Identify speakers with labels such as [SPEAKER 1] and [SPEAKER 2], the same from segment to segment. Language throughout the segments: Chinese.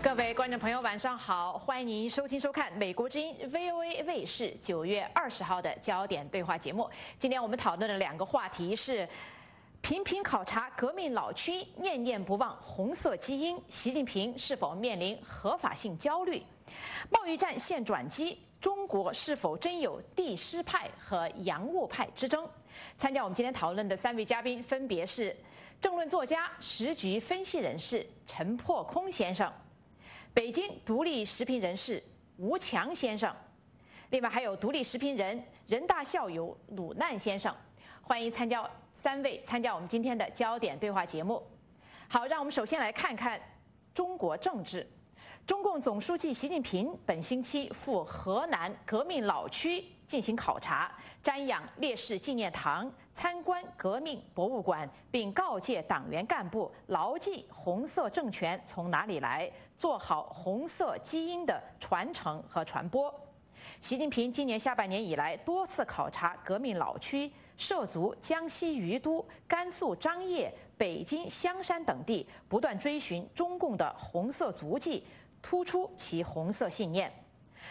[SPEAKER 1] 各位观众朋友，晚上好！欢迎您收听收看美国之音 VOA 卫视九月二十号的焦点对话节目。今天我们讨论的两个话题是：频频考察革命老区，念念不忘红色基因，习近平是否面临合法性焦虑？贸易战现转机，中国是否真有帝师派和洋务派之争？参加我们今天讨论的三位嘉宾分别是政论作家、时局分析人士陈破空先生。北京独立时评人士吴强先生，另外还有独立时评人、人大校友鲁难先生，欢迎参加三位参加我们今天的焦点对话节目。好，让我们首先来看看中国政治。中共总书记习近平本星期赴河南革命老区进行考察，瞻仰烈士纪念堂，参观革命博物馆，并告诫党员干部牢记红色政权从哪里来，做好红色基因的传承和传播。习近平今年下半年以来多次考察革命老区，涉足江西于都、甘肃张掖、北京香山等地，不断追寻中共的红色足迹。突出其红色信念。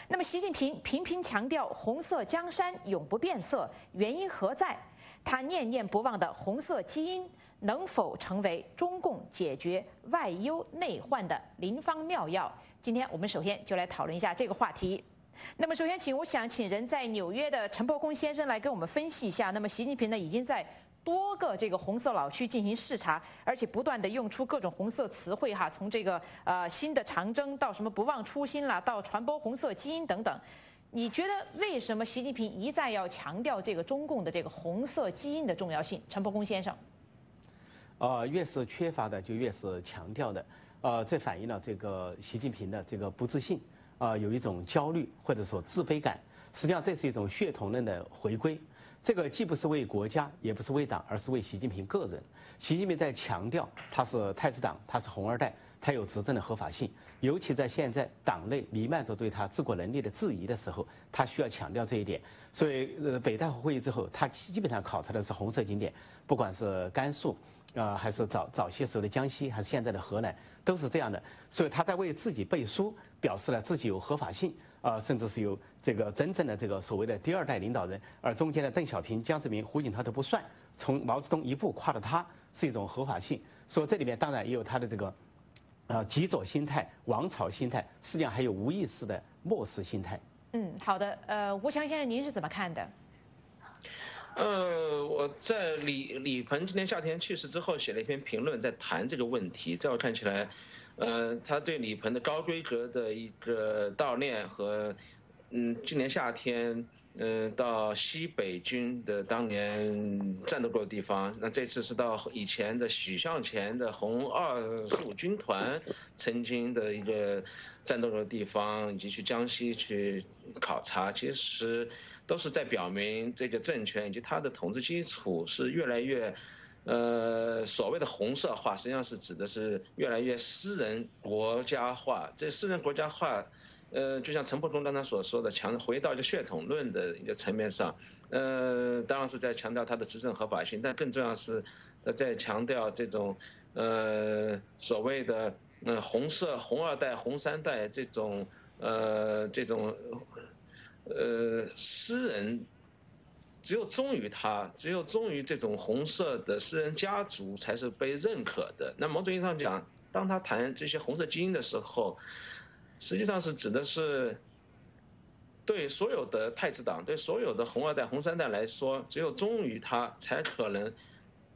[SPEAKER 1] 那么，习近平频频强调红色江山永不变色，原因何在？他念念不忘的红色基因能否成为中共解决外忧内患的灵方妙药？今天我们首先就来讨论一下这个话题。那么，首先请我想请人在纽约的陈伯空先生来给我们分析一下。那么，习近平呢已经在。多个这个红色老区进行视察，而且不断的用出各种红色词汇哈，从这个呃新的长征到什么不忘初心啦，到传播红色基因等等。你觉得为什么习近平一再要强调这个中共的这个红色基因的重要性？陈伯公先生，
[SPEAKER 2] 呃，越是缺乏的就越是强调的，呃，这反映了这个习近平的这个不自信，啊，有一种焦虑或者说自卑感。实际上这是一种血统论的回归。这个既不是为国家，也不是为党，而是为习近平个人。习近平在强调他是太子党，他是红二代，他有执政的合法性。尤其在现在党内弥漫着对他治国能力的质疑的时候，他需要强调这一点。所以，呃，北戴河会议之后，他基本上考察的是红色景点，不管是甘肃，啊，还是早早些时候的江西，还是现在的河南，都是这样的。所以他在为自己背书，表示了自己有合法性。啊，甚至是有这个真正的这个所谓的第二代领导人，而中间的邓小平、江泽民、胡锦涛都不算，从毛泽东一步跨到他，是一种合法性。所以这里面当然也有他的这个，呃，极左心态、王朝心态，实际上还有无意识的漠视心态。
[SPEAKER 1] 嗯，好的，呃，吴强先生，您是怎么看的？
[SPEAKER 3] 呃，我在李李鹏今年夏天去世之后写了一篇评论，在谈这个问题，在我看起来。呃，他对李鹏的高规格的一个悼念和，嗯，今年夏天，嗯，到西北军的当年战斗过的地方，那这次是到以前的许向前的红二十五军团曾经的一个战斗过的地方，以及去江西去考察，其实都是在表明这个政权以及他的统治基础是越来越。呃，所谓的红色化，实际上是指的是越来越私人国家化。这私人国家化，呃，就像陈伯忠刚才所说的，强回到一个血统论的一个层面上，呃，当然是在强调他的执政合法性，但更重要是，在强调这种，呃，所谓的呃红色红二代、红三代这种，呃，这种，呃，私人。只有忠于他，只有忠于这种红色的私人家族才是被认可的。那某种意义上讲，当他谈这些红色基因的时候，实际上是指的是对所有的太子党、对所有的红二代、红三代来说，只有忠于他，才可能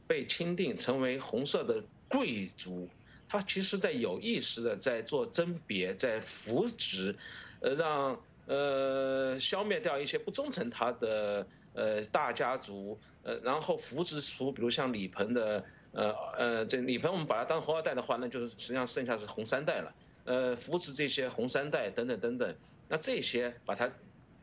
[SPEAKER 3] 被钦定成为红色的贵族。他其实在有意识的在做甄别，在扶植，呃，让呃消灭掉一些不忠诚他的。呃，大家族，呃，然后扶植出，比如像李鹏的，呃呃，这李鹏我们把他当红二代的话，那就是实际上剩下是红三代了，呃，扶持这些红三代等等等等，那这些把他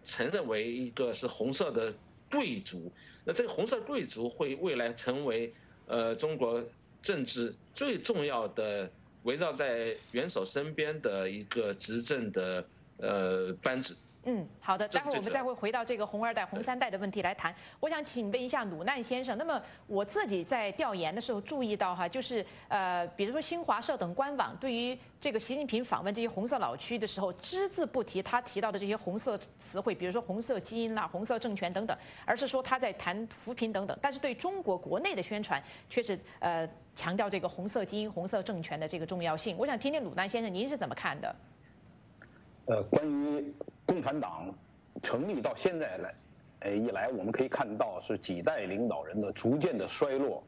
[SPEAKER 3] 承认为一个是红色的贵族，那这个红色贵族会未来成为呃中国政治最重要的围绕在元首身边的一个执政的呃班子。
[SPEAKER 1] 嗯，好的，待会儿我们再会回到这个红二代、红三代的问题来谈。我想请问一下鲁难先生，那么我自己在调研的时候注意到哈，就是呃，比如说新华社等官网对于这个习近平访问这些红色老区的时候，只字不提他提到的这些红色词汇，比如说红色基因啦、红色政权等等，而是说他在谈扶贫等等。但是对中国国内的宣传却是呃强调这个红色基因、红色政权的这个重要性。我想听听鲁难先生您是怎么看的？
[SPEAKER 4] 呃，关于共产党成立到现在来，呃一来，我们可以看到是几代领导人的逐渐的衰落。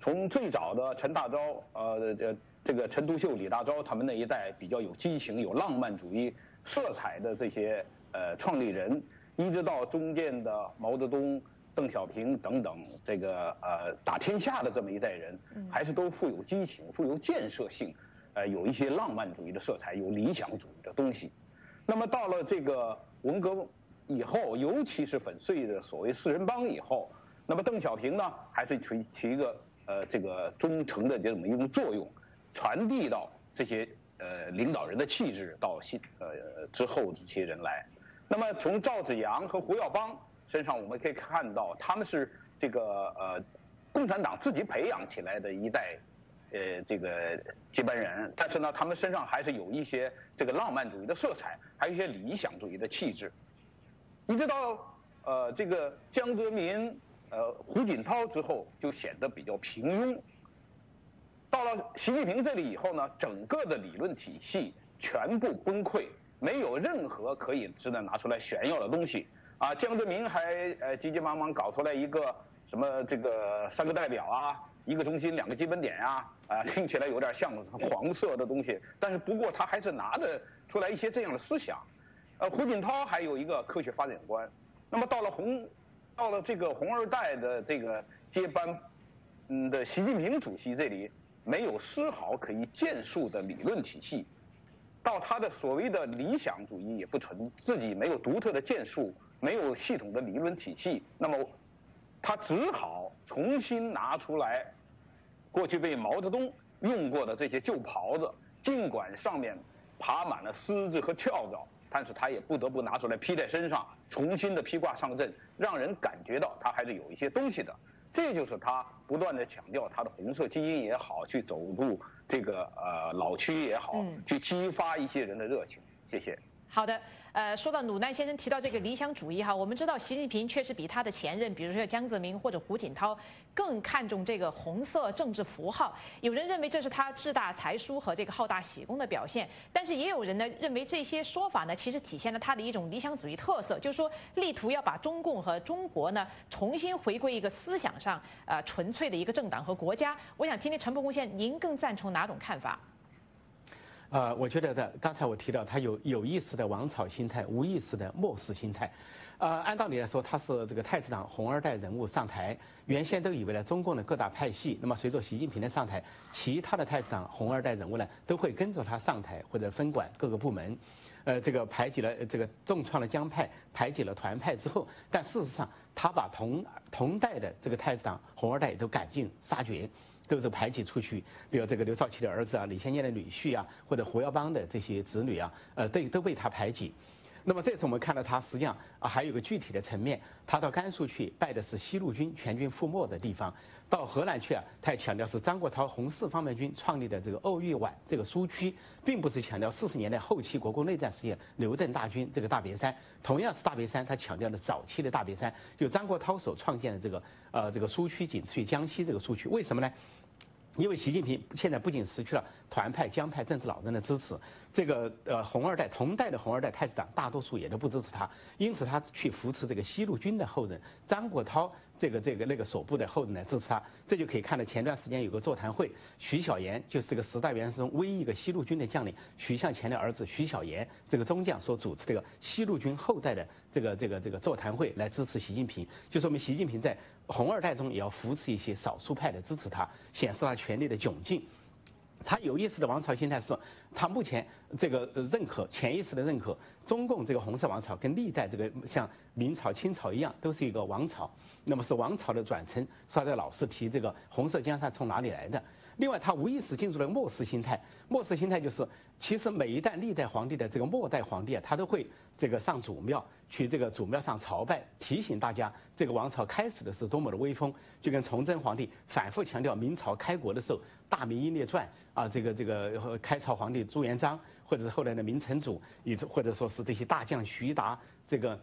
[SPEAKER 4] 从最早的陈大钊，呃，这这个陈独秀、李大钊他们那一代比较有激情、有浪漫主义色彩的这些呃创立人，一直到中间的毛泽东、邓小平等等这个呃打天下的这么一代人，还是都富有激情、富有建设性，呃，有一些浪漫主义的色彩，有理想主义的东西。那么到了这个文革以后，尤其是粉碎的所谓四人帮以后，那么邓小平呢，还是起起一个呃这个忠诚的这么一种作用，传递到这些呃领导人的气质到新呃之后这些人来。那么从赵紫阳和胡耀邦身上，我们可以看到他们是这个呃共产党自己培养起来的一代。呃，这个接班人，但是呢，他们身上还是有一些这个浪漫主义的色彩，还有一些理想主义的气质。一直到呃这个江泽民、呃胡锦涛之后，就显得比较平庸。到了习近平这里以后呢，整个的理论体系全部崩溃，没有任何可以值得拿出来炫耀的东西。啊，江泽民还呃急急忙忙搞出来一个什么这个三个代表啊。一个中心，两个基本点呀，啊，听起来有点像黄色的东西，但是不过他还是拿着出来一些这样的思想。呃，胡锦涛还有一个科学发展观。那么到了红，到了这个红二代的这个接班，嗯的习近平主席这里，没有丝毫可以建树的理论体系。到他的所谓的理想主义也不存，自己没有独特的建树，没有系统的理论体系，那么他只好重新拿出来。过去被毛泽东用过的这些旧袍子，尽管上面爬满了虱子和跳蚤，但是他也不得不拿出来披在身上，重新的披挂上阵，让人感觉到他还是有一些东西的。这就是他不断的强调他的红色基因也好，去走入这个呃老区也好，去激发一些人的热情。谢谢。
[SPEAKER 1] 好的。呃，说到鲁难先生提到这个理想主义哈，我们知道习近平确实比他的前任，比如说江泽民或者胡锦涛，更看重这个红色政治符号。有人认为这是他志大才疏和这个好大喜功的表现，但是也有人呢认为这些说法呢，其实体现了他的一种理想主义特色，就是说力图要把中共和中国呢重新回归一个思想上呃纯粹的一个政党和国家。我想听听陈伯公先生，您更赞同哪种看法？
[SPEAKER 2] 呃，我觉得的，刚才我提到他有有意识的王朝心态，无意识的末世心态。呃，按道理来说，他是这个太子党红二代人物上台，原先都以为呢，中共的各大派系，那么随着习近平的上台，其他的太子党红二代人物呢，都会跟着他上台或者分管各个部门，呃，这个排挤了这个重创了江派，排挤了团派之后，但事实上，他把同同代的这个太子党红二代都赶尽杀绝。都是排挤出去，比如这个刘少奇的儿子啊，李先念的女婿啊，或者胡耀邦的这些子女啊，呃，对都被他排挤。那么这次我们看到他实际上啊，还有个具体的层面，他到甘肃去拜的是西路军全军覆没的地方；到河南去啊，他也强调是张国焘红四方面军创立的这个鄂豫皖这个苏区，并不是强调四十年代后期国共内战时期刘邓大军这个大别山。同样是大别山，他强调的早期的大别山，就张国焘所创建的这个呃这个苏区，仅次于江西这个苏区。为什么呢？因为习近平现在不仅失去了团派、江派政治老人的支持，这个呃红二代同代的红二代太子党大多数也都不支持他，因此他去扶持这个西路军的后人张国焘这个这个那个所部的后人来支持他，这就可以看到前段时间有个座谈会，徐小岩就是这个十大元首中唯一一个西路军的将领徐向前的儿子徐小岩这个中将所主持这个西路军后代的这个这个这个座谈会来支持习近平，就说明习近平在。红二代中也要扶持一些少数派的支持他，显示他权力的窘境。他有意识的王朝心态是，他目前这个认可潜意识的认可，中共这个红色王朝跟历代这个像明朝、清朝一样，都是一个王朝，那么是王朝的转承。说这老是提这个红色江山从哪里来的？另外，他无意识进入了末世心态。末世心态就是，其实每一代历代皇帝的这个末代皇帝啊，他都会这个上祖庙去这个祖庙上朝拜，提醒大家这个王朝开始的是多么的威风。就跟崇祯皇帝反复强调明朝开国的时候，《大明英烈传》啊，这个这个开朝皇帝朱元璋，或者是后来的明成祖，以或者说是这些大将徐达，这个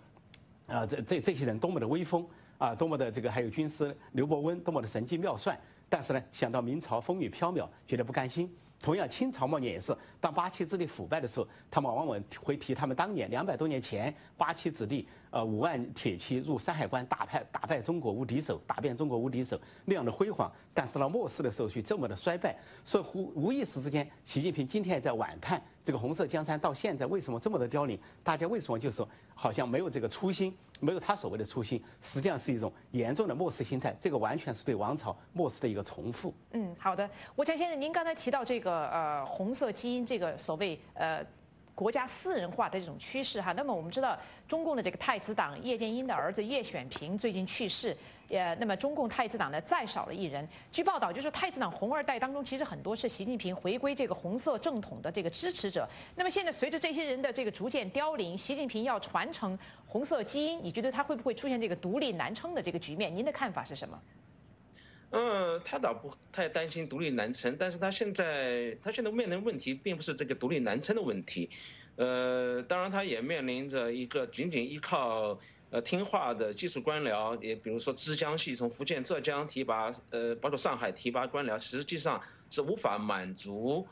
[SPEAKER 2] 啊这这这些人多么的威风啊，多么的这个还有军师刘伯温多么的神机妙算。但是呢，想到明朝风雨飘渺，觉得不甘心。同样，清朝末年也是，当八旗子弟腐败的时候，他们往往会提他们当年两百多年前八旗子弟，呃，五万铁骑入山海关，打败打败中国无敌手，打遍中国无敌手那样的辉煌。但是到末世的时候却这么的衰败，所以无无意识之间，习近平今天在惋叹这个红色江山到现在为什么这么的凋零？大家为什么就是好像没有这个初心，没有他所谓的初心，实际上是一种严重的末世心态。这个完全是对王朝末世的一个重复。
[SPEAKER 1] 嗯，好的，吴强先生，您刚才提到这个。呃呃，红色基因这个所谓呃国家私人化的这种趋势哈，那么我们知道中共的这个太子党叶剑英的儿子叶选平最近去世，呃，那么中共太子党呢再少了一人。据报道，就是太子党红二代当中，其实很多是习近平回归这个红色正统的这个支持者。那么现在随着这些人的这个逐渐凋零，习近平要传承红色基因，你觉得他会不会出现这个独立难称的这个局面？您的看法是什么？
[SPEAKER 3] 嗯，他倒不太担心独立难成，但是他现在他现在面临问题并不是这个独立难成的问题，呃，当然他也面临着一个仅仅依靠呃听话的技术官僚，也比如说浙江系从福建、浙江提拔，呃，包括上海提拔官僚，实际上是无法满足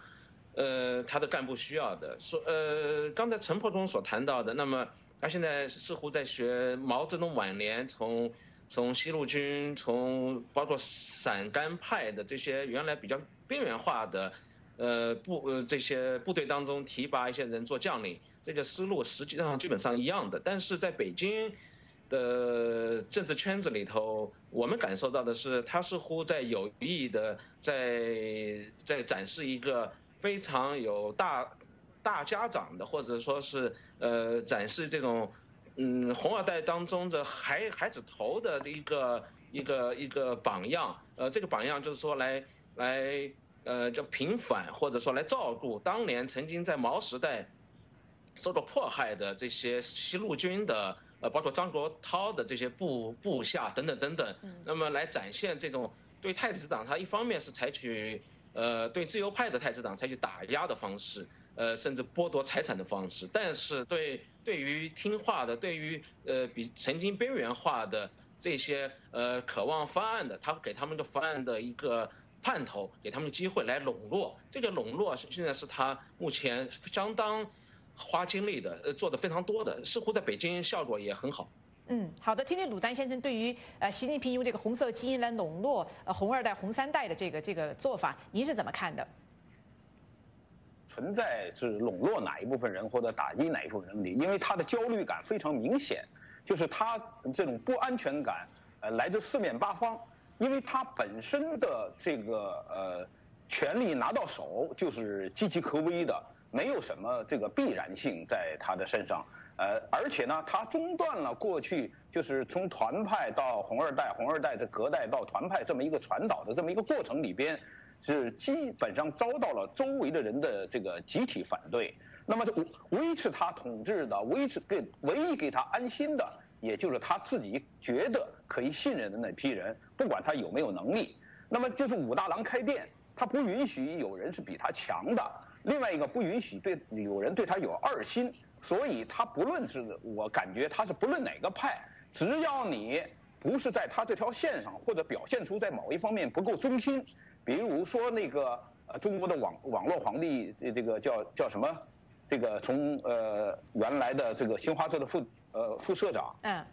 [SPEAKER 3] 呃他的干部需要的。说呃，刚才陈破中所谈到的，那么他现在似乎在学毛泽东晚年从。从西路军，从包括陕甘派的这些原来比较边缘化的，呃部呃这些部队当中提拔一些人做将领，这个思路实际上基本上一样的。但是在北京的政治圈子里头，我们感受到的是，他似乎在有意的在在展示一个非常有大大家长的，或者说是呃展示这种。嗯，红二代当中的孩孩子头的一个一个一个榜样，呃，这个榜样就是说来来呃叫平反或者说来照顾当年曾经在毛时代受到迫害的这些西路军的呃，包括张国焘的这些部部下等等等等，那么来展现这种对太子党他一方面是采取呃对自由派的太子党采取打压的方式。呃，甚至剥夺财产的方式，但是对对于听话的，对于呃比曾经边缘化的这些呃渴望翻案的，他给他们的翻案的一个盼头，给他们机会来笼络。这个笼络现在是他目前相当花精力的，呃做的非常多的，似乎在北京效果也很好。
[SPEAKER 1] 嗯，好的，听听鲁丹先生对于呃习近平用这个红色基因来笼络呃红二代、红三代的这个这个做法，您是怎么看的？
[SPEAKER 4] 存在是笼络哪一部分人或者打击哪一部分人的，因为他的焦虑感非常明显，就是他这种不安全感，呃，来自四面八方，因为他本身的这个呃权力拿到手就是岌岌可危的，没有什么这个必然性在他的身上，呃，而且呢，他中断了过去就是从团派到红二代，红二代这隔代到团派这么一个传导的这么一个过程里边。是基本上遭到了周围的人的这个集体反对，那么维维持他统治的，维持给唯一给他安心的，也就是他自己觉得可以信任的那批人，不管他有没有能力。那么就是武大郎开店，他不允许有人是比他强的，另外一个不允许对有人对他有二心，所以他不论是我感觉他是不论哪个派，只要你不是在他这条线上，或者表现出在某一方面不够忠心。比如说那个呃，中国的网网络皇帝，这这个叫叫什么？这个从呃原来的这个新华社的副呃副社长，嗯，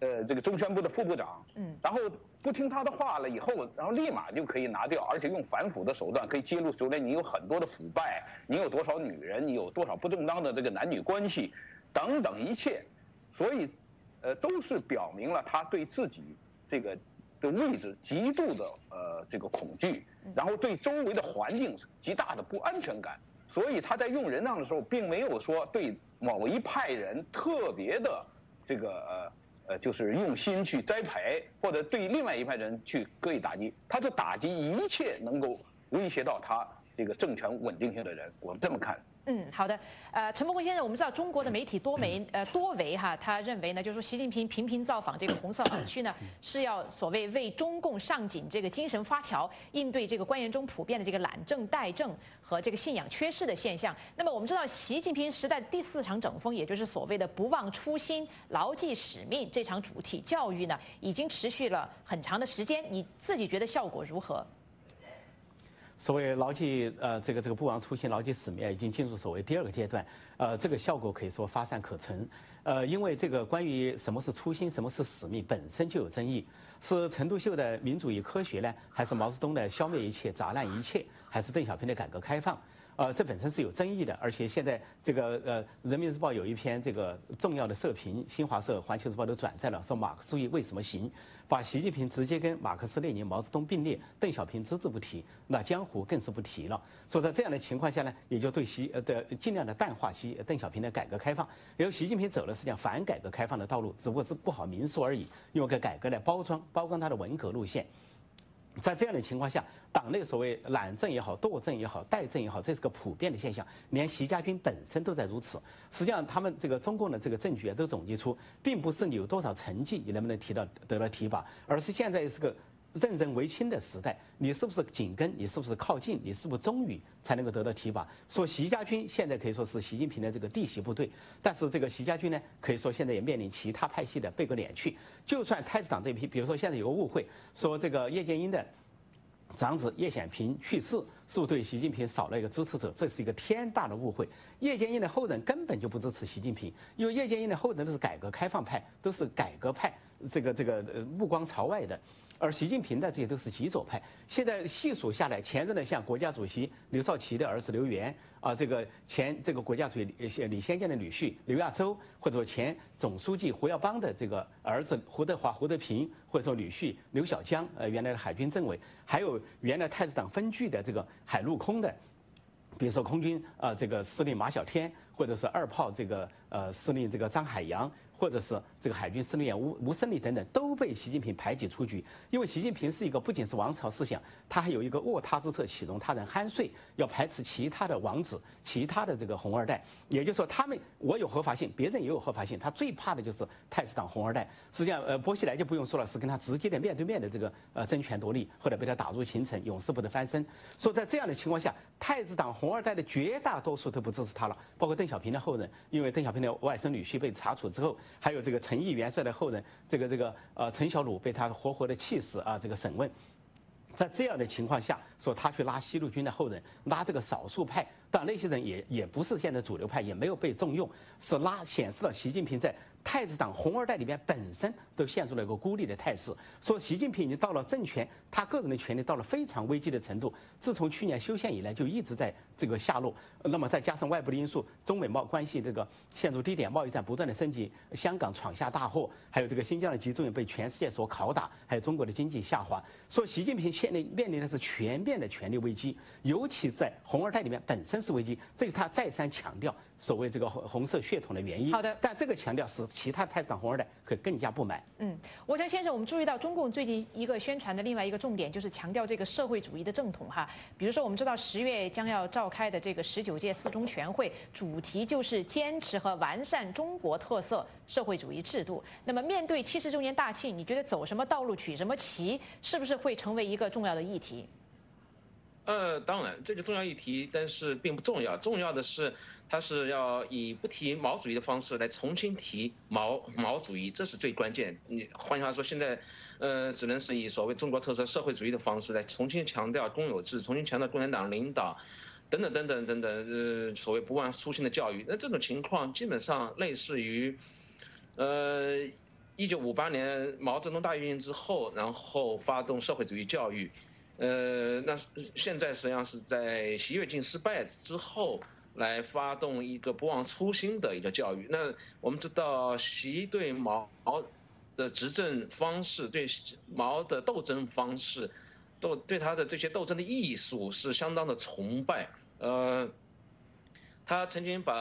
[SPEAKER 4] 呃这个中宣部的副部长，嗯，然后不听他的话了以后，然后立马就可以拿掉，而且用反腐的手段可以揭露出来你有很多的腐败，你有多少女人，你有多少不正当的这个男女关系，等等一切，所以呃都是表明了他对自己这个。的位置极度的呃这个恐惧，然后对周围的环境极大的不安全感，所以他在用人上的时候，并没有说对某一派人特别的这个呃呃，就是用心去栽培，或者对另外一派人去刻意打击。他是打击一切能够威胁到他这个政权稳定性的人。我们这么看。
[SPEAKER 1] 嗯，好的。呃，陈伯坤先生，我们知道中国的媒体多媒呃多维哈，他认为呢，就是说习近平频频造访这个红色网区呢，是要所谓为中共上紧这个精神发条，应对这个官员中普遍的这个懒政怠政和这个信仰缺失的现象。那么我们知道，习近平时代第四场整风，也就是所谓的不忘初心、牢记使命这场主体教育呢，已经持续了很长的时间。你自己觉得效果如何？
[SPEAKER 2] 所谓牢记呃这个这个不忘初心、牢记使命，已经进入所谓第二个阶段。呃，这个效果可以说发散可陈。呃，因为这个关于什么是初心、什么是使命，本身就有争议。是陈独秀的民主与科学呢，还是毛泽东的消灭一切、砸烂一切，还是邓小平的改革开放？呃，这本身是有争议的，而且现在这个呃，《人民日报》有一篇这个重要的社评，新华社、环球日报都转载了，说马克思主义为什么行？把习近平直接跟马克思列宁、毛泽东并列，邓小平只字不提，那江湖更是不提了。所以在这样的情况下呢，也就对习呃的尽量的淡化习邓小平的改革开放，因为习近平走的是讲反改革开放的道路，只不过是不好明说而已，用个改革来包装包装他的文革路线。在这样的情况下，党内所谓懒政也好、惰政也好、怠政也好，这是个普遍的现象，连习家军本身都在如此。实际上，他们这个中共的这个证据都总结出，并不是你有多少成绩，你能不能提到得了提拔，而是现在是个。任人唯亲的时代，你是不是紧跟？你是不是靠近？你是不是忠于才能够得到提拔？说习家军现在可以说是习近平的这个弟媳部队，但是这个习家军呢，可以说现在也面临其他派系的背个脸去。就算太子党这批，比如说现在有个误会，说这个叶剑英的长子叶显平去世，是对习近平少了一个支持者？这是一个天大的误会。叶剑英的后人根本就不支持习近平，因为叶剑英的后人都是改革开放派，都是改革派，这个这个呃目光朝外的。而习近平的这些都是极左派。现在细数下来，前任的像国家主席刘少奇的儿子刘源啊，这个前这个国家主席李李先建的女婿刘亚洲，或者说前总书记胡耀邦的这个儿子胡德华、胡德平，或者说女婿刘小江，呃，原来的海军政委，还有原来太子党分据的这个海陆空的，比如说空军啊，这个司令马晓天，或者是二炮这个呃司令这个张海洋。或者是这个海军司令员吴吴胜利等等都被习近平排挤出局，因为习近平是一个不仅是王朝思想，他还有一个卧榻之侧岂容他人酣睡，要排斥其他的王子、其他的这个红二代。也就是说，他们我有合法性，别人也有合法性，他最怕的就是太子党红二代。实际上，呃，薄熙来就不用说了，是跟他直接的面对面的这个呃争权夺利，后来被他打入秦城，永世不得翻身。所以在这样的情况下，太子党红二代的绝大多数都不支持他了，包括邓小平的后人，因为邓小平的外甥女婿被查处之后。还有这个陈毅元帅的后人，这个这个呃陈小鲁被他活活的气死啊！这个审问，在这样的情况下，说他去拉西路军的后人，拉这个少数派，但那些人也也不是现在主流派，也没有被重用，是拉显示了习近平在。太子党红二代里面本身都陷入了一个孤立的态势，说习近平已经到了政权，他个人的权力到了非常危机的程度。自从去年修宪以来，就一直在这个下落。那么再加上外部的因素，中美贸关系这个陷入低点，贸易战不断的升级，香港闯下大祸，还有这个新疆的集中营被全世界所拷打，还有中国的经济下滑，说习近平现在面临的是全面的权力危机，尤其在红二代里面本身是危机，这是他再三强调所谓这个红红色血统的原因。
[SPEAKER 1] 好的，
[SPEAKER 2] 但这个强调是。其他太子党红二代会更加不满。
[SPEAKER 1] 嗯，我想先生，我们注意到中共最近一个宣传的另外一个重点就是强调这个社会主义的正统哈。比如说，我们知道十月将要召开的这个十九届四中全会，主题就是坚持和完善中国特色社会主义制度。那么，面对七十周年大庆，你觉得走什么道路、取什么旗，是不是会成为一个重要的议题？
[SPEAKER 3] 呃，当然，这个重要议题，但是并不重要。重要的是。他是要以不提毛主义的方式来重新提毛毛主义，这是最关键。你换句话说，现在，呃，只能是以所谓中国特色社会主义的方式来重新强调公有制，重新强调共产党领导，等等等等等等，呃，所谓不忘初心的教育。那这种情况基本上类似于，呃，一九五八年毛泽东大跃进之后，然后发动社会主义教育，呃，那现在实际上是在习跃进失败之后。来发动一个不忘初心的一个教育。那我们知道，习对毛的执政方式，对毛的斗争方式，斗对他的这些斗争的艺术是相当的崇拜。呃，他曾经把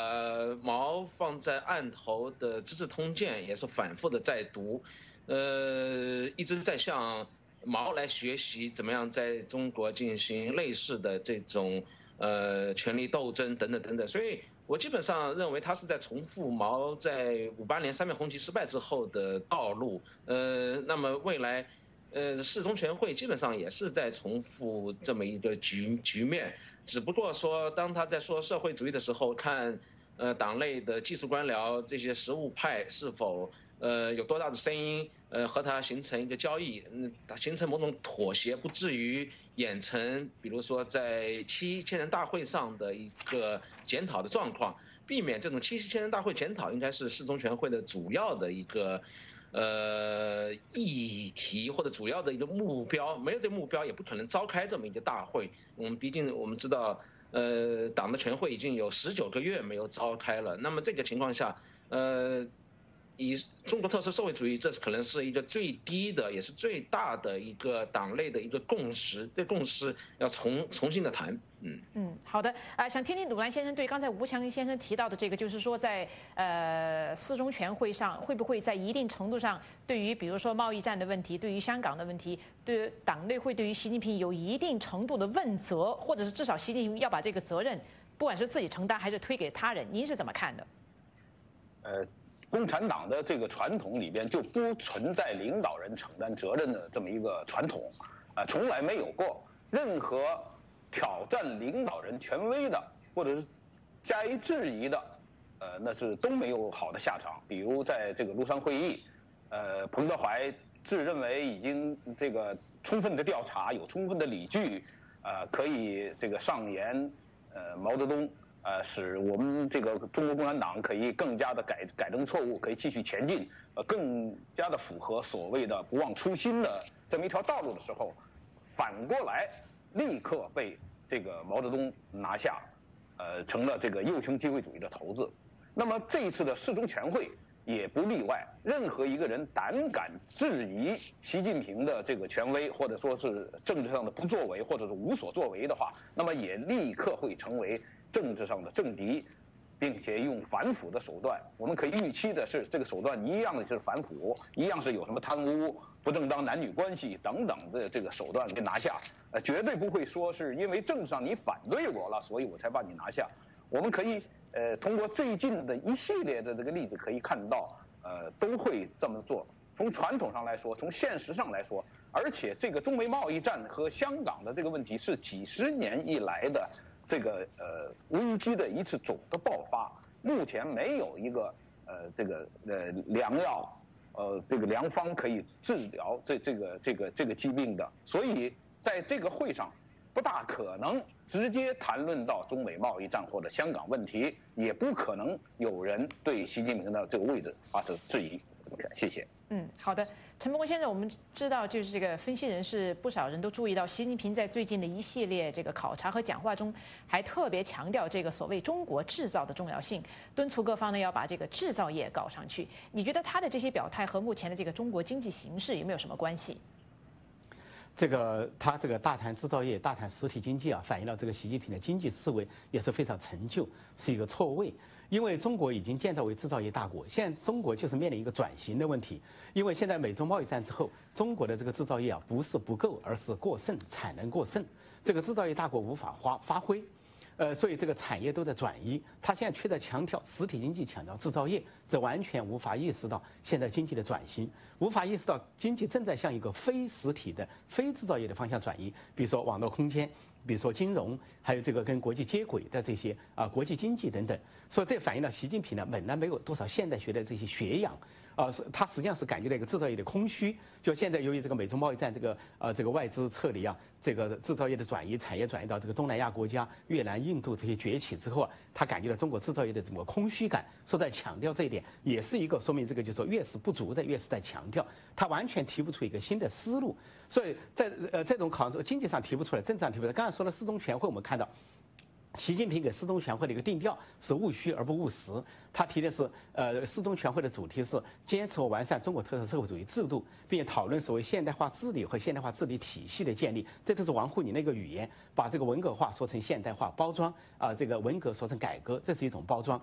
[SPEAKER 3] 毛放在案头的《资治通鉴》也是反复的在读，呃，一直在向毛来学习怎么样在中国进行类似的这种呃权力斗争等等等等。所以我基本上认为他是在重复毛在五八年三面红旗失败之后的道路。呃，那么未来，呃，四中全会基本上也是在重复这么一个局局面。只不过说，当他在说社会主义的时候，看，呃，党内的技术官僚这些实务派是否，呃，有多大的声音，呃，和他形成一个交易，嗯，形成某种妥协，不至于演成，比如说在七千人大会上的一个检讨的状况，避免这种七千人大会检讨，应该是四中全会的主要的一个。呃，议题或者主要的一个目标，没有这个目标，也不可能召开这么一个大会。我们毕竟我们知道，呃，党的全会已经有十九个月没有召开了。那么这个情况下，呃。以中国特色社会主义，这可能是一个最低的，也是最大的一个党内的一个共识。这共识要重重新的谈，
[SPEAKER 1] 嗯嗯，好的啊，想听听鲁兰先生对刚才吴强先生提到的这个，就是说在呃四中全会上，会不会在一定程度上，对于比如说贸易战的问题，对于香港的问题，对党内会对于习近平有一定程度的问责，或者是至少习近平要把这个责任，不管是自己承担还是推给他人，您是怎么看的？
[SPEAKER 4] 呃。共产党的这个传统里边就不存在领导人承担责任的这么一个传统，啊，从来没有过任何挑战领导人权威的，或者是加以质疑的，呃，那是都没有好的下场。比如在这个庐山会议，呃，彭德怀自认为已经这个充分的调查，有充分的理据，呃，可以这个上言，呃，毛泽东。呃，使我们这个中国共产党可以更加的改改正错误，可以继续前进，呃，更加的符合所谓的不忘初心的这么一条道路的时候，反过来立刻被这个毛泽东拿下，呃，成了这个右倾机会主义的头子。那么这一次的四中全会也不例外，任何一个人胆敢质疑习近平的这个权威，或者说是政治上的不作为，或者是无所作为的话，那么也立刻会成为。政治上的政敌，并且用反腐的手段，我们可以预期的是，这个手段一样的是反腐，一样是有什么贪污、不正当男女关系等等的这个手段给拿下，呃，绝对不会说是因为政治上你反对我了，所以我才把你拿下。我们可以呃通过最近的一系列的这个例子可以看到，呃，都会这么做。从传统上来说，从现实上来说，而且这个中美贸易战和香港的这个问题是几十年以来的。这个呃危机的一次总的爆发，目前没有一个呃这个呃良药，呃这个良方可以治疗这这个这个这个疾病的，所以在这个会上不大可能直接谈论到中美贸易战或者香港问题，也不可能有人对习近平的这个位置发生质疑。谢谢。
[SPEAKER 1] 嗯，好的，陈伯公先生，我们知道，就是这个分析人士不少人都注意到，习近平在最近的一系列这个考察和讲话中，还特别强调这个所谓中国制造的重要性，敦促各方呢要把这个制造业搞上去。你觉得他的这些表态和目前的这个中国经济形势有没有什么关系？
[SPEAKER 2] 这个他这个大谈制造业、大谈实体经济啊，反映了这个习近平的经济思维也是非常陈旧，是一个错位。因为中国已经建造为制造业大国，现在中国就是面临一个转型的问题。因为现在美中贸易战之后，中国的这个制造业啊不是不够，而是过剩，产能过剩，这个制造业大国无法发发挥。呃，所以这个产业都在转移，他现在却在强调实体经济，强调制造业，这完全无法意识到现在经济的转型，无法意识到经济正在向一个非实体的、非制造业的方向转移，比如说网络空间，比如说金融，还有这个跟国际接轨的这些啊国际经济等等。所以这反映了习近平呢，本来没有多少现代学的这些学养。啊，是他实际上是感觉到一个制造业的空虚。就现在由于这个美中贸易战，这个呃这个外资撤离啊，这个制造业的转移，产业转移到这个东南亚国家、越南、印度这些崛起之后啊，他感觉到中国制造业的这么空虚感，说在强调这一点，也是一个说明这个就是说越是不足的，越是在强调，他完全提不出一个新的思路。所以在呃这种考经济上提不出来，政治上提不出来。刚才说了四中全会，我们看到。习近平给四中全会的一个定调是务虚而不务实。他提的是，呃，四中全会的主题是坚持和完善中国特色社会主义制度，并且讨论所谓现代化治理和现代化治理体系的建立。这都是王沪宁那个语言，把这个文革化说成现代化包装啊，这个文革说成改革，这是一种包装。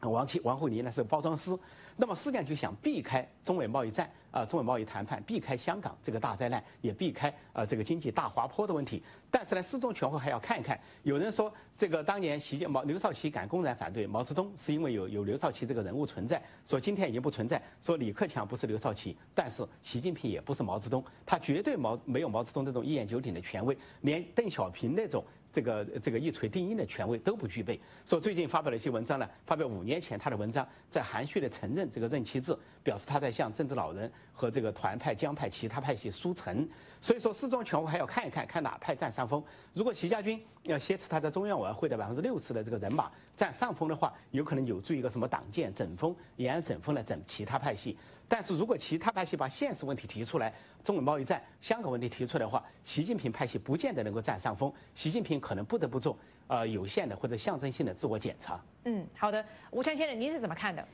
[SPEAKER 2] 王其王沪宁呢是包装师，那么实际上就想避开中美贸易战啊，中美贸易谈判，避开香港这个大灾难，也避开啊这个经济大滑坡的问题。但是呢，四中全会还要看一看。有人说，这个当年习近毛刘少奇敢公然反对毛泽东，是因为有有刘少奇这个人物存在。说今天已经不存在。说李克强不是刘少奇，但是习近平也不是毛泽东，他绝对毛没有毛泽东这种一言九鼎的权威，连邓小平那种。这个这个一锤定音的权威都不具备。说最近发表了一些文章呢，发表五年前他的文章，在含蓄的承认这个任期制，表示他在向政治老人和这个团派、江派、其他派系输诚。所以说，四中全会还要看一看，看哪派占上风。如果习家军要挟持他在中央委员会的百分之六十的这个人马占上风的话，有可能有助于一个什么党建整风、延安整风来整其他派系。但是如果其他派系把现实问题提出来，中美贸易战、香港问题提出来的话，习近平派系不见得能够占上风。习近平可能不得不做呃有限的或者象征性的自我检查。
[SPEAKER 1] 嗯，好的，吴强先生，您是怎么看的？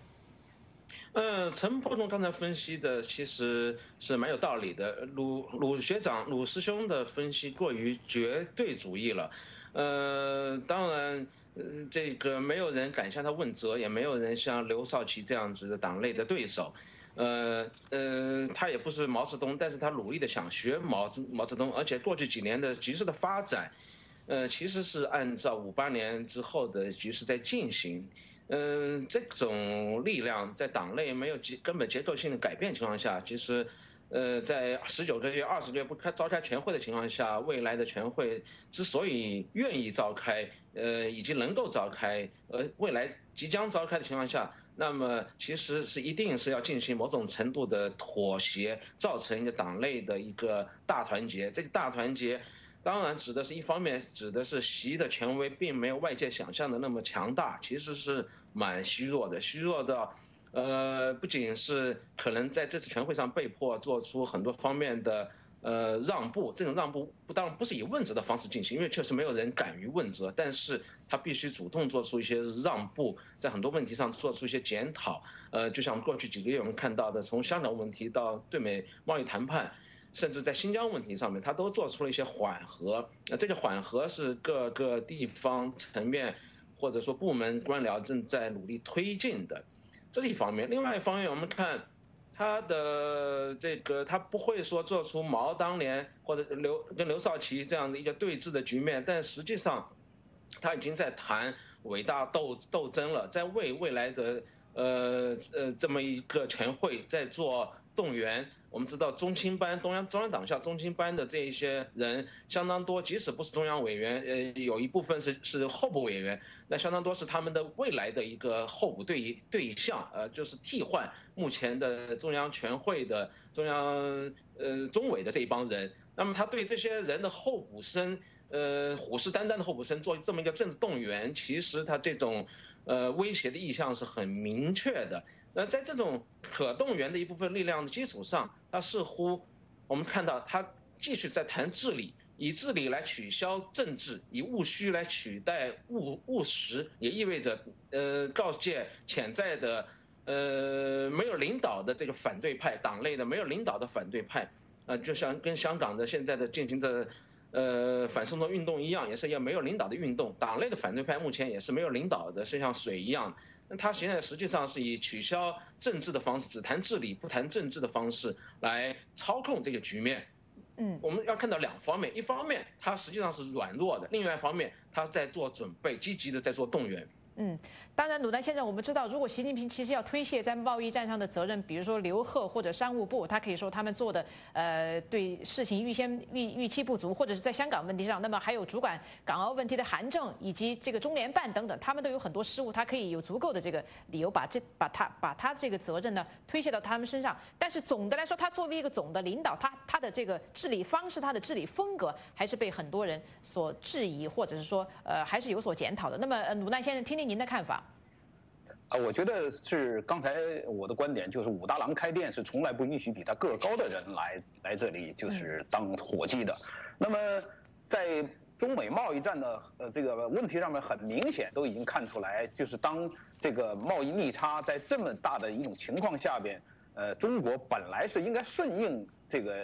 [SPEAKER 3] 呃，陈伯仲刚才分析的其实是蛮有道理的。鲁鲁学长、鲁师兄的分析过于绝对主义了。呃，当然，这个没有人敢向他问责，也没有人像刘少奇这样子的党内的对手。呃呃，他也不是毛泽东，但是他努力的想学毛泽毛泽东，而且过去几年的局势的发展，呃，其实是按照五八年之后的局势在进行。嗯，这种力量在党内没有结根本结构性的改变情况下，其实，呃，在十九个月、二十个月不开召开全会的情况下，未来的全会之所以愿意召开，呃，以及能够召开，呃，未来即将召开的情况下。那么其实是一定是要进行某种程度的妥协，造成一个党内的一个大团结。这个大团结，当然指的是一方面，指的是习的权威并没有外界想象的那么强大，其实是蛮虚弱的，虚弱到，呃，不仅是可能在这次全会上被迫做出很多方面的。呃，让步这种让步不当然不是以问责的方式进行，因为确实没有人敢于问责，但是他必须主动做出一些让步，在很多问题上做出一些检讨。呃，就像过去几个月我们看到的，从香港问题到对美贸易谈判，甚至在新疆问题上面，他都做出了一些缓和。那这个缓和是各个地方层面或者说部门官僚正在努力推进的，这是一方面。另外一方面，我们看。他的这个，他不会说做出毛当年或者刘跟刘少奇这样的一个对峙的局面，但实际上，他已经在谈伟大斗斗争了，在为未来的呃呃这么一个全会在做动员。我们知道中青班中央中央党校中青班的这一些人相当多，即使不是中央委员，呃，有一部分是是候补委员，那相当多是他们的未来的一个候补对对象，呃，就是替换目前的中央全会的中央呃中委的这一帮人。那么他对这些人的候补生，呃，虎视眈眈的候补生做这么一个政治动员，其实他这种呃威胁的意向是很明确的。那在这种可动员的一部分力量的基础上，他似乎我们看到他继续在谈治理，以治理来取消政治，以务虚来取代务务实，也意味着呃告诫潜在的呃没有领导的这个反对派党内的没有领导的反对派，啊就像跟香港的现在的进行的呃反送中运动一样，也是要没有领导的运动，党内的反对派目前也是没有领导的，是像水一样。那他现在实际上是以取消政治的方式，只谈治理不谈政治的方式来操控这个局面。嗯，我们要看到两方面，一方面他实际上是软弱的，另外一方面他在做准备，积极的在做动员。
[SPEAKER 1] 嗯，当然，鲁南先生，我们知道，如果习近平其实要推卸在贸易战上的责任，比如说刘鹤或者商务部，他可以说他们做的呃对事情预先预预期不足，或者是在香港问题上，那么还有主管港澳问题的韩正以及这个中联办等等，他们都有很多失误，他可以有足够的这个理由把这把他把他这个责任呢推卸到他们身上。但是总的来说，他作为一个总的领导，他他的这个治理方式，他的治理风格还是被很多人所质疑，或者是说呃还是有所检讨的。那么鲁南先生，听听。您的看法？
[SPEAKER 4] 啊，我觉得是刚才我的观点，就是武大郎开店是从来不允许比他个儿高的人来来这里就是当伙计的。那么在中美贸易战的呃这个问题上面，很明显都已经看出来，就是当这个贸易逆差在这么大的一种情况下边，呃，中国本来是应该顺应这个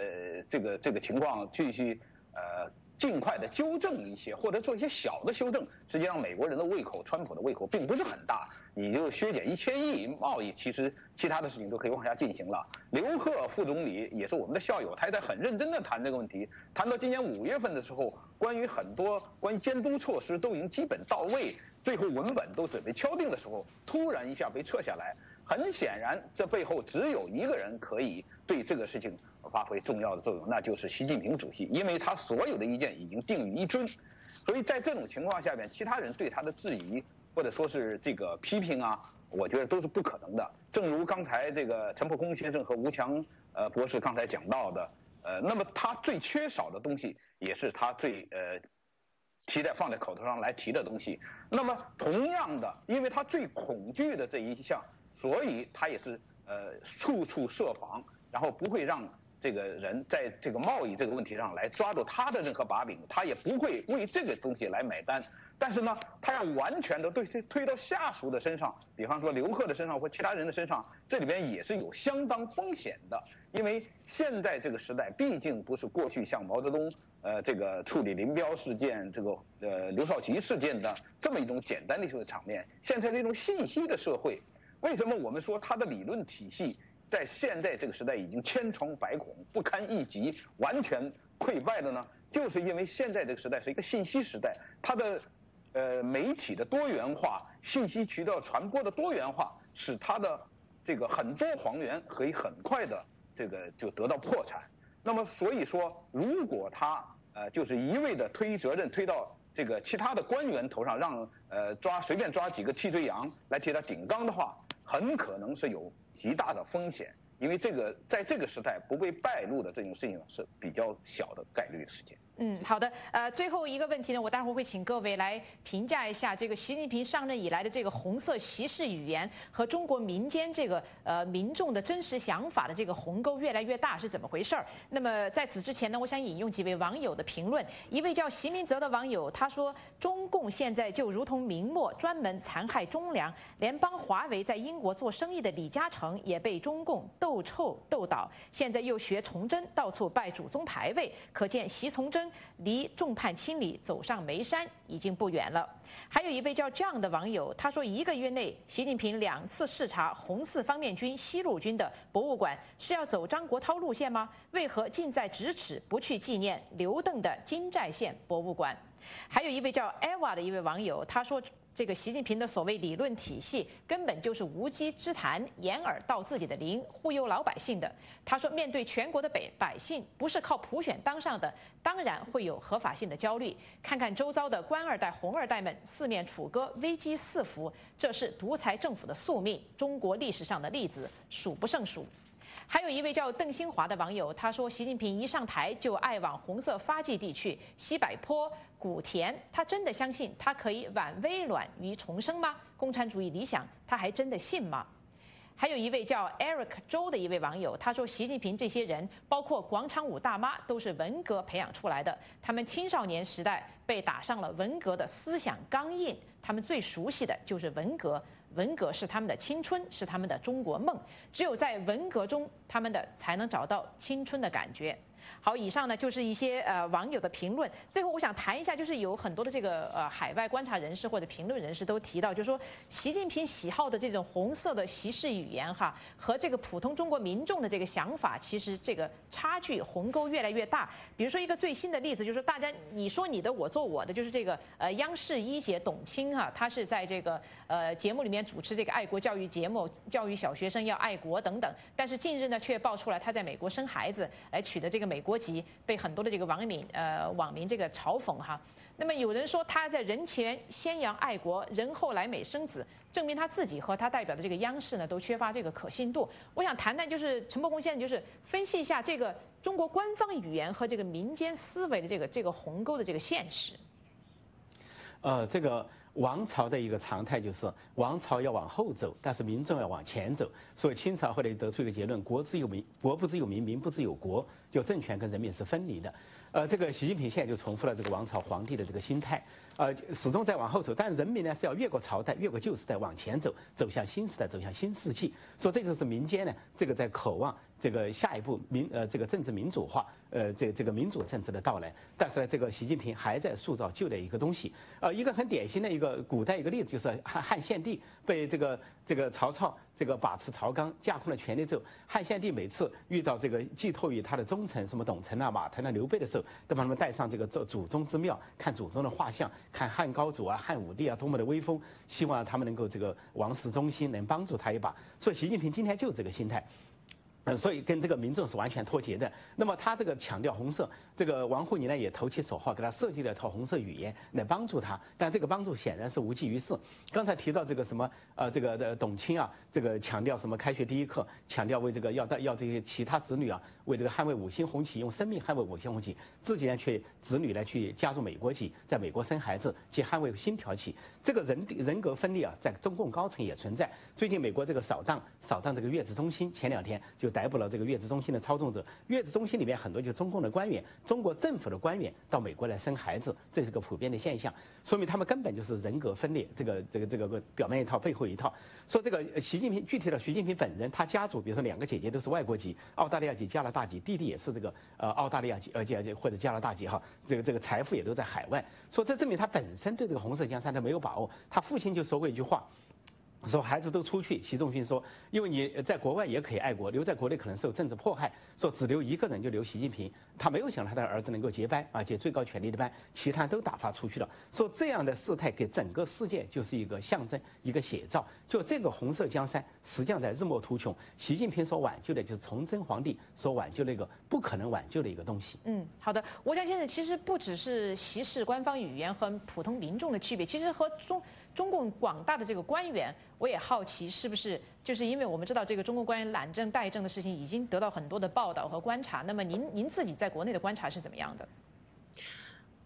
[SPEAKER 4] 这个这个情况，继续呃。尽快的纠正一些，或者做一些小的修正。实际上，美国人的胃口，川普的胃口并不是很大。你就削减一千亿贸易，其实其他的事情都可以往下进行了。刘鹤副总理也是我们的校友，他也在很认真的谈这个问题。谈到今年五月份的时候，关于很多关于监督措施都已经基本到位，最后文本都准备敲定的时候，突然一下被撤下来。很显然，这背后只有一个人可以对这个事情发挥重要的作用，那就是习近平主席，因为他所有的意见已经定于一尊，所以在这种情况下面，其他人对他的质疑或者说是这个批评啊，我觉得都是不可能的。正如刚才这个陈破空先生和吴强呃博士刚才讲到的，呃，那么他最缺少的东西，也是他最呃提在放在口头上来提的东西。那么同样的，因为他最恐惧的这一项。所以他也是呃处处设防，然后不会让这个人在这个贸易这个问题上来抓住他的任何把柄，他也不会为这个东西来买单。但是呢，他要完全的对推推到下属的身上，比方说刘贺的身上或其他人的身上，这里边也是有相当风险的。因为现在这个时代毕竟不是过去像毛泽东呃这个处理林彪事件、这个呃刘少奇事件的这么一种简单的一个场面，现在这种信息的社会。为什么我们说他的理论体系在现在这个时代已经千疮百孔、不堪一击、完全溃败了呢？就是因为现在这个时代是一个信息时代，它的呃媒体的多元化、信息渠道传播的多元化，使它的这个很多黄源可以很快的这个就得到破产。那么所以说，如果他呃就是一味的推责任推到。这个其他的官员头上让呃抓随便抓几个替罪羊来替他顶缸的话，很可能是有极大的风险，因为这个在这个时代不被败露的这种事情是比较小的概率事件。
[SPEAKER 1] 嗯，好的。呃，最后一个问题呢，我待会儿会请各位来评价一下这个习近平上任以来的这个红色习式语言和中国民间这个呃民众的真实想法的这个鸿沟越来越大是怎么回事儿。那么在此之前呢，我想引用几位网友的评论。一位叫席明泽的网友他说：“中共现在就如同明末专门残害忠良，连帮华为在英国做生意的李嘉诚也被中共斗臭斗倒，现在又学崇祯到处拜祖宗牌位，可见习崇祯”离众叛亲离、走上煤山已经不远了。还有一位叫 John 的网友，他说：一个月内，习近平两次视察红四方面军西路军的博物馆，是要走张国焘路线吗？为何近在咫尺，不去纪念刘邓的金寨县博物馆？还有一位叫 Eva 的一位网友，他说。这个习近平的所谓理论体系根本就是无稽之谈，掩耳盗自己的铃，忽悠老百姓的。他说，面对全国的百百姓，不是靠普选当上的，当然会有合法性的焦虑。看看周遭的官二代、红二代们四面楚歌，危机四伏，这是独裁政府的宿命。中国历史上的例子数不胜数。还有一位叫邓新华的网友，他说：“习近平一上台就爱往红色发迹地去，西柏坡、古田，他真的相信他可以挽微卵于重生吗？共产主义理想，他还真的信吗？”还有一位叫 Eric 周的一位网友，他说：“习近平这些人，包括广场舞大妈，都是文革培养出来的，他们青少年时代被打上了文革的思想钢印，他们最熟悉的就是文革。”文革是他们的青春，是他们的中国梦。只有在文革中，他们的才能找到青春的感觉。好，以上呢就是一些呃网友的评论。最后，我想谈一下，就是有很多的这个呃海外观察人士或者评论人士都提到，就是说习近平喜好的这种红色的习式语言哈，和这个普通中国民众的这个想法，其实这个差距鸿沟越来越大。比如说一个最新的例子，就是大家你说你的，我做我的，就是这个呃央视一姐董卿哈，她是在这个呃节目里面主持这个爱国教育节目，教育小学生要爱国等等。但是近日呢，却爆出来他在美国生孩子，来取得这个美。国籍被很多的这个网民呃网民这个嘲讽哈，那么有人说他在人前宣扬爱国，人后来美生子，证明他自己和他代表的这个央视呢都缺乏这个可信度。我想谈谈就是陈伯公先生就是分析一下这个中国官方语言和这个民间思维的这个这个鸿沟的这个现实。
[SPEAKER 2] 呃，这个。王朝的一个常态就是王朝要往后走，但是民众要往前走。所以清朝后来得出一个结论：国之有民，国不知有民，民不知有国，就政权跟人民是分离的。呃，这个习近平现在就重复了这个王朝皇帝的这个心态，呃，始终在往后走，但人民呢是要越过朝代，越过旧时代往前走，走向新时代，走向新世纪。说这就是民间呢，这个在渴望这个下一步民呃这个政治民主化，呃这这个民主政治的到来。但是呢，这个习近平还在塑造旧的一个东西。呃，一个很典型的一个古代一个例子就是汉汉献帝被这个这个曹操这个把持朝纲，架空了权力之后，汉献帝每次遇到这个寄托于他的忠臣什么董承啊、马腾啊、刘备的时候，都把他们带上这个祖祖宗之庙，看祖宗的画像，看汉高祖啊、汉武帝啊多么的威风，希望他们能够这个王室中心，能帮助他一把。所以习近平今天就是这个心态。嗯，所以跟这个民众是完全脱节的。那么他这个强调红色，这个王沪宁呢也投其所好，给他设计了一套红色语言来帮助他，但这个帮助显然是无济于事。刚才提到这个什么呃，这个的董卿啊，这个强调什么开学第一课，强调为这个要带要这些其他子女啊，为这个捍卫五星红旗，用生命捍卫五星红旗，自己呢却子女呢去加入美国籍，在美国生孩子，去捍卫新条旗。这个人人格分裂啊，在中共高层也存在。最近美国这个扫荡扫荡这个月子中心，前两天就。逮捕了这个月子中心的操纵者，月子中心里面很多就是中共的官员，中国政府的官员到美国来生孩子，这是个普遍的现象，说明他们根本就是人格分裂，这个这个这个表面一套，背后一套。说这个习近平具体的习近平本人，他家族比如说两个姐姐都是外国籍，澳大利亚籍、加拿大籍，弟弟也是这个呃澳大利亚籍呃或者加拿大籍哈，这个这个财富也都在海外。说这证明他本身对这个红色江山他没有把握。他父亲就说过一句话。说孩子都出去，习仲勋说，因为你在国外也可以爱国，留在国内可能受政治迫害。说只留一个人就留习近平，他没有想到他的儿子能够接班啊，接最高权力的班，其他都打发出去了。说这样的事态给整个世界就是一个象征，一个写照。就这个红色江山实际上在日暮途穷，习近平所挽救的就是崇祯皇帝所挽救那个不可能挽救的一个东西。
[SPEAKER 1] 嗯，好的，吴江先生，其实不只是习氏官方语言和普通民众的区别，其实和中。中共广大的这个官员，我也好奇，是不是就是因为我们知道这个中共官员懒政怠政的事情已经得到很多的报道和观察，那么您您自己在国内的观察是怎么样的？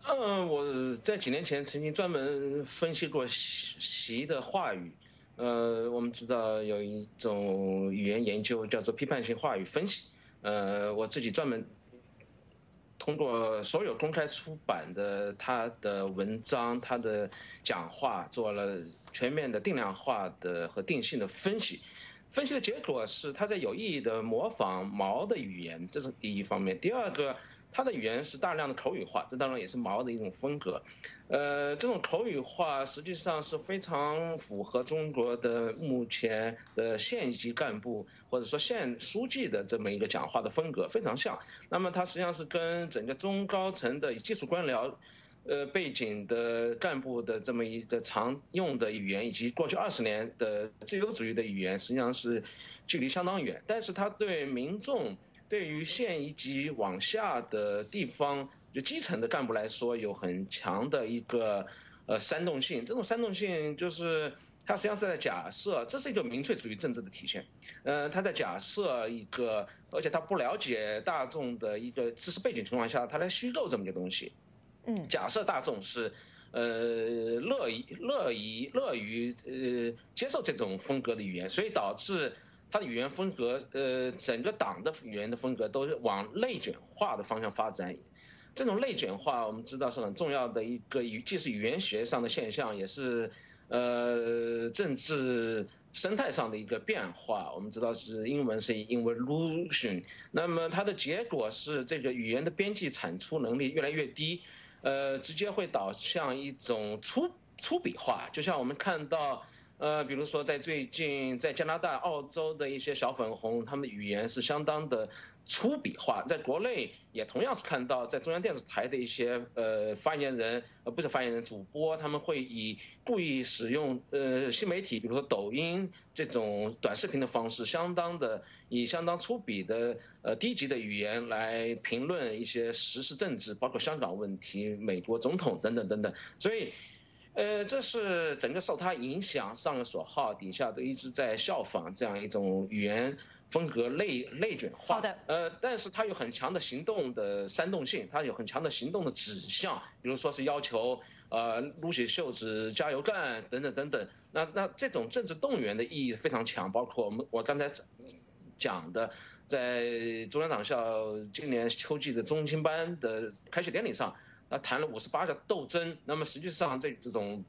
[SPEAKER 3] 嗯，我在几年前曾经专门分析过习的话语，呃，我们知道有一种语言研究叫做批判性话语分析，呃，我自己专门。通过所有公开出版的他的文章、他的讲话，做了全面的定量化的和定性的分析。分析的结果是，他在有意义的模仿毛的语言，这是第一方面。第二个。他的语言是大量的口语化，这当然也是毛的一种风格。呃，这种口语化实际上是非常符合中国的目前的县级干部或者说县书记的这么一个讲话的风格，非常像。那么它实际上是跟整个中高层的技术官僚，呃背景的干部的这么一个常用的语言，以及过去二十年的自由主义的语言，实际上是距离相当远。但是他对民众。对于县一级往下的地方，就基层的干部来说，有很强的一个呃煽动性。这种煽动性就是，它实际上是在假设，这是一个民粹主义政治的体现。呃，他在假设一个，而且他不了解大众的一个知识背景情况下，他来虚构这么一个东西。
[SPEAKER 1] 嗯，
[SPEAKER 3] 假设大众是呃乐于乐于乐于呃接受这种风格的语言，所以导致。它的语言风格，呃，整个党的语言的风格都是往内卷化的方向发展。这种内卷化，我们知道是很重要的一个语，既是语言学上的现象，也是呃政治生态上的一个变化。我们知道是英文是 involution，那么它的结果是这个语言的边际产出能力越来越低，呃，直接会导向一种粗粗鄙化，就像我们看到。呃，比如说在最近，在加拿大、澳洲的一些小粉红，他们的语言是相当的粗鄙化。在国内也同样是看到，在中央电视台的一些呃发言人，呃不是发言人，主播，他们会以故意使用呃新媒体，比如说抖音这种短视频的方式，相当的以相当粗鄙的呃低级的语言来评论一些时事政治，包括香港问题、美国总统等等等等，所以。呃，这是整个受他影响，上了所好，底下都一直在效仿这样一种语言风格内内卷化。
[SPEAKER 1] 好的。
[SPEAKER 3] 呃，但是他有很强的行动的煽动性，他有很强的行动的指向，比如说是要求呃，撸起袖子加油干等等等等。那那这种政治动员的意义非常强，包括我们我刚才讲的，在中央党校今年秋季的中青班的开学典礼上，那谈了五十八个斗争。那么实际上这这种，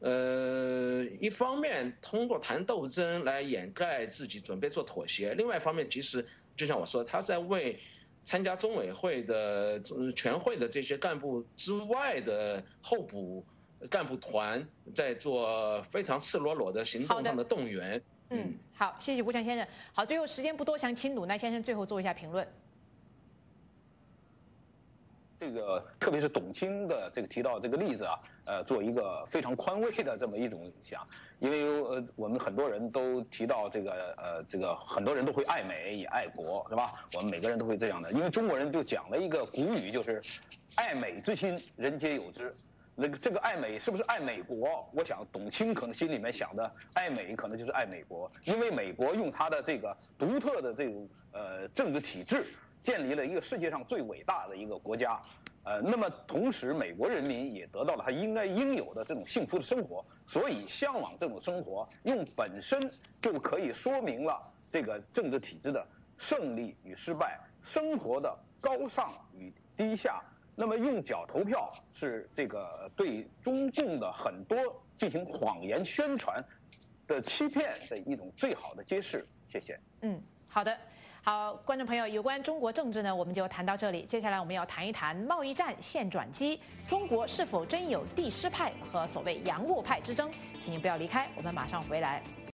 [SPEAKER 3] 呃，一方面通过谈斗争来掩盖自己准备做妥协，另外一方面其实就像我说，他在为。参加中委会的全会的这些干部之外的候补干部团，在做非常赤裸裸的行动上的动员。
[SPEAKER 1] 嗯，好，谢谢吴强先生。好，最后时间不多，想请鲁奈先生最后做一下评论。
[SPEAKER 4] 这个特别是董卿的这个提到这个例子啊，呃，做一个非常宽慰的这么一种想，因为呃我们很多人都提到这个呃这个很多人都会爱美也爱国是吧？我们每个人都会这样的，因为中国人就讲了一个古语，就是爱美之心人皆有之。那个这个爱美是不是爱美国？我想董卿可能心里面想的爱美可能就是爱美国，因为美国用它的这个独特的这种呃政治体制。建立了一个世界上最伟大的一个国家，呃，那么同时美国人民也得到了他应该应有的这种幸福的生活，所以向往这种生活，用本身就可以说明了这个政治体制的胜利与失败，生活的高尚与低下。那么用脚投票是这个对中共的很多进行谎言宣传的欺骗的一种最好的揭示。谢谢。
[SPEAKER 1] 嗯，好的。好，观众朋友，有关中国政治呢，我们就谈到这里。接下来我们要谈一谈贸易战现转机，中国是否真有地师派和所谓洋务派之争？请您不要离开，我们马上回来。